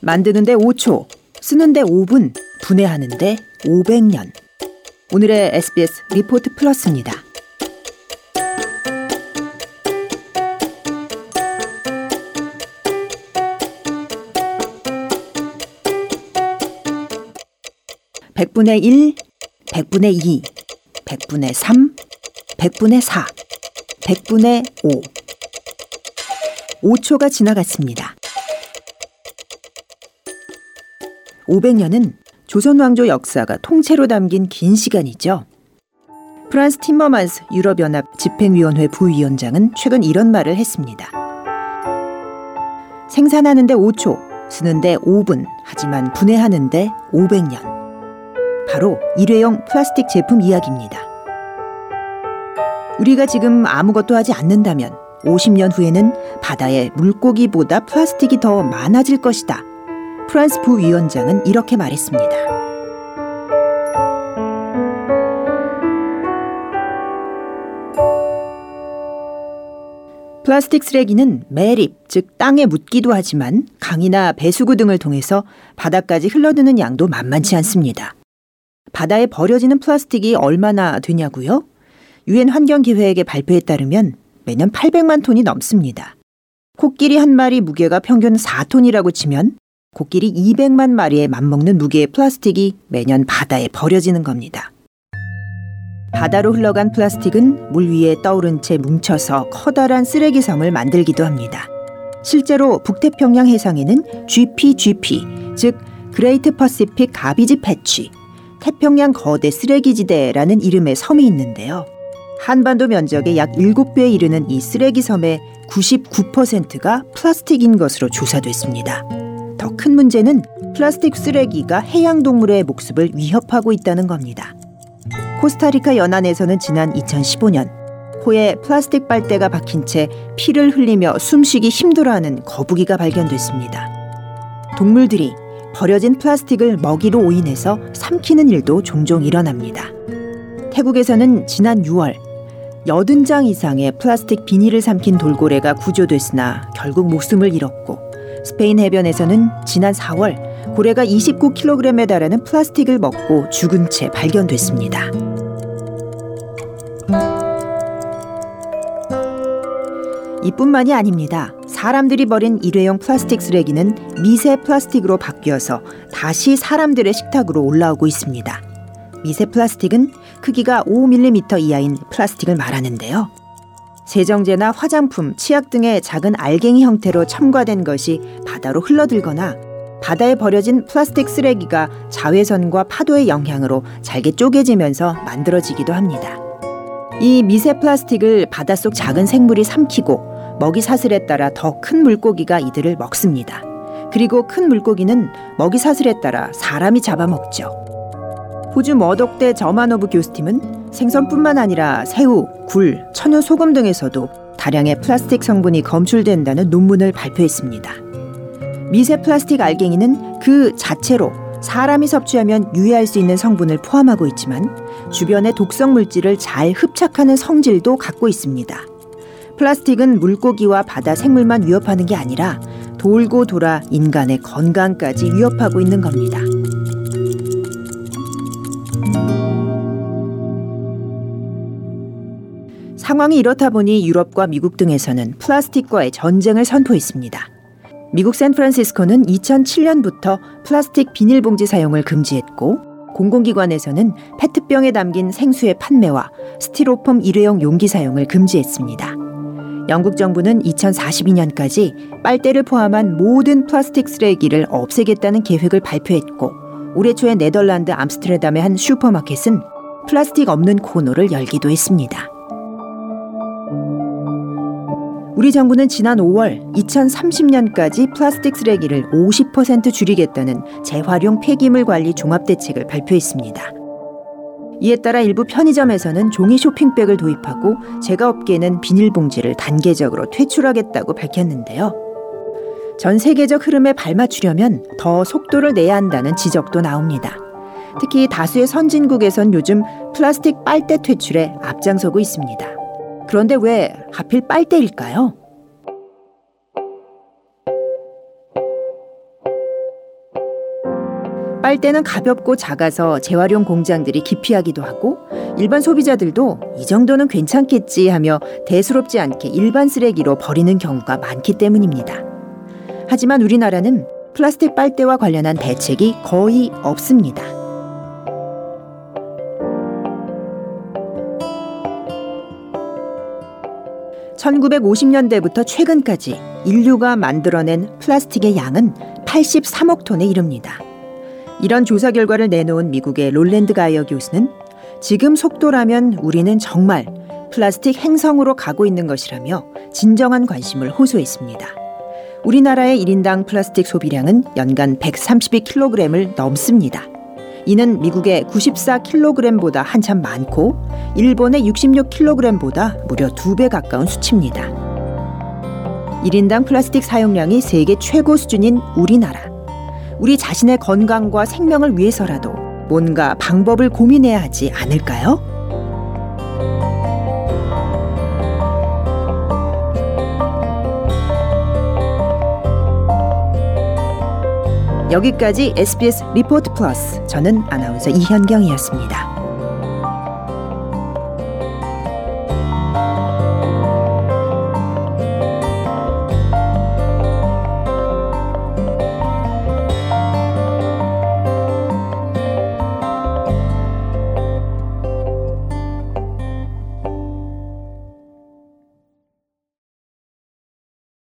만드는데 5초, 쓰는데 5분, 분해하는데 500년. 오늘의 SBS 리포트 플러스입니다. 백분의 1, 백분의 2, 백분의 3, 백분의 4, 백분의 5. 5초가 지나갔습니다. 500년은 조선 왕조 역사가 통째로 담긴 긴 시간이죠. 프란스 팀머만스 유럽연합 집행위원회 부위원장은 최근 이런 말을 했습니다. 생산하는데 5초, 쓰는데 5분, 하지만 분해하는데 500년. 바로 일회용 플라스틱 제품 이야기입니다. 우리가 지금 아무것도 하지 않는다면 50년 후에는 바다에 물고기보다 플라스틱이 더 많아질 것이다. 프란스 부위원장은 이렇게 말했습니다. 플라스틱 쓰레기는 매립, 즉 땅에 묻기도 하지만 강이나 배수구 등을 통해서 바다까지 흘러드는 양도 만만치 않습니다. 바다에 버려지는 플라스틱이 얼마나 되냐고요? 유엔 환경기획의 발표에 따르면 매년 800만 톤이 넘습니다. 코끼리 한 마리 무게가 평균 4톤이라고 치면 코끼리 200만 마리에 맞먹는 무게의 플라스틱이 매년 바다에 버려지는 겁니다. 바다로 흘러간 플라스틱은 물 위에 떠오른 채 뭉쳐서 커다란 쓰레기 섬을 만들기도 합니다. 실제로 북태평양 해상에는 GPGP, 즉 Great Pacific Garbage Patch, 태평양 거대 쓰레기지대라는 이름의 섬이 있는데요. 한반도 면적의 약 7배에 이르는 이 쓰레기 섬의 99%가 플라스틱인 것으로 조사됐습니다. 더 큰 문제는 플라스틱 쓰레기가 해양 동물의 목숨을 위협하고 있다는 겁니다. 코스타리카 연안에서는 지난 2015년 코에 플라스틱 빨대가 박힌 채 피를 흘리며 숨쉬기 힘들어하는 거북이가 발견됐습니다. 동물들이 버려진 플라스틱을 먹이로 오인해서 삼키는 일도 종종 일어납니다. 태국에서는 지난 6월 80장 이상의 플라스틱 비닐을 삼킨 돌고래가 구조됐으나 결국 목숨을 잃었고 스페인 해변에서는 지난 4월 고래가 29kg에 달하는 플라스틱을 먹고 죽은 채 발견됐습니다. 이뿐만이 아닙니다. 사람들이 버린 일회용 플라스틱 쓰레기는 미세 플라스틱으로 바뀌어서 다시 사람들의 식탁으로 올라오고 있습니다. 미세 플라스틱은 크기가 5mm 이하인 플라스틱을 말하는데요. 세정제나 화장품, 치약 등의 작은 알갱이 형태로 첨가된 것이 바다로 흘러들거나 바다에 버려진 플라스틱 쓰레기가 자외선과 파도의 영향으로 잘게 쪼개지면서 만들어지기도 합니다. 이 미세 플라스틱을 바닷속 작은 생물이 삼키고 먹이 사슬에 따라 더 큰 물고기가 이들을 먹습니다. 그리고 큰 물고기는 먹이 사슬에 따라 사람이 잡아먹죠. 호주 머덕대 저마노브 교수팀은 생선뿐만 아니라 새우, 굴, 천연 소금 등에서도 다량의 플라스틱 성분이 검출된다는 논문을 발표했습니다. 미세 플라스틱 알갱이는 그 자체로 사람이 섭취하면 유해할 수 있는 성분을 포함하고 있지만 주변의 독성 물질을 잘 흡착하는 성질도 갖고 있습니다. 플라스틱은 물고기와 바다 생물만 위협하는 게 아니라 돌고 돌아 인간의 건강까지 위협하고 있는 겁니다. 상황이 이렇다 보니 유럽과 미국 등에서는 플라스틱과의 전쟁을 선포했습니다. 미국 샌프란시스코는 2007년부터 플라스틱 비닐봉지 사용을 금지했고 공공기관에서는 페트병에 담긴 생수의 판매와 스티로폼 일회용 용기 사용을 금지했습니다. 영국 정부는 2042년까지 빨대를 포함한 모든 플라스틱 쓰레기를 없애겠다는 계획을 발표했고 올해 초에 네덜란드 암스테르담의 한 슈퍼마켓은 플라스틱 없는 코너를 열기도 했습니다. 우리 정부는 지난 5월 2030년까지 플라스틱 쓰레기를 50% 줄이겠다는 재활용 폐기물 관리 종합 대책을 발표했습니다. 이에 따라 일부 편의점에서는 종이 쇼핑백을 도입하고 제과업계는 비닐봉지를 단계적으로 퇴출하겠다고 밝혔는데요. 전 세계적 흐름에 발맞추려면 더 속도를 내야 한다는 지적도 나옵니다. 특히 다수의 선진국에선 요즘 플라스틱 빨대 퇴출에 앞장서고 있습니다. 그런데 왜 하필 빨대일까요? 빨대는 가볍고 작아서 재활용 공장들이 기피하기도 하고 일반 소비자들도 이 정도는 괜찮겠지 하며 대수롭지 않게 일반 쓰레기로 버리는 경우가 많기 때문입니다. 하지만 우리나라는 플라스틱 빨대와 관련한 대책이 거의 없습니다. (1950년대부터) 최근까지 인류가 만들어낸 플라스틱의 양은 (83억) 톤에 이릅니다. 이런 조사 결과를 내놓은 미국의 롤랜드 가이어 교수는 지금 속도라면 우리는 정말 플라스틱 행성으로 가고 있는 것이라며 진정한 관심을 호소했습니다. 우리나라의 1인당 플라스틱 소비량은 연간 132kg을 넘습니다. 이는 미국의 94kg보다 한참 많고 일본의 66kg보다 무려 2배 가까운 수치입니다. 1인당 플라스틱 사용량이 세계 최고 수준인 우리나라. 우리 자신의 건강과 생명을 위해서라도 뭔가 방법을 고민해야 하지 않을까요? 여기까지 SBS 리포트 플러스 저는 아나운서 이현경이었습니다.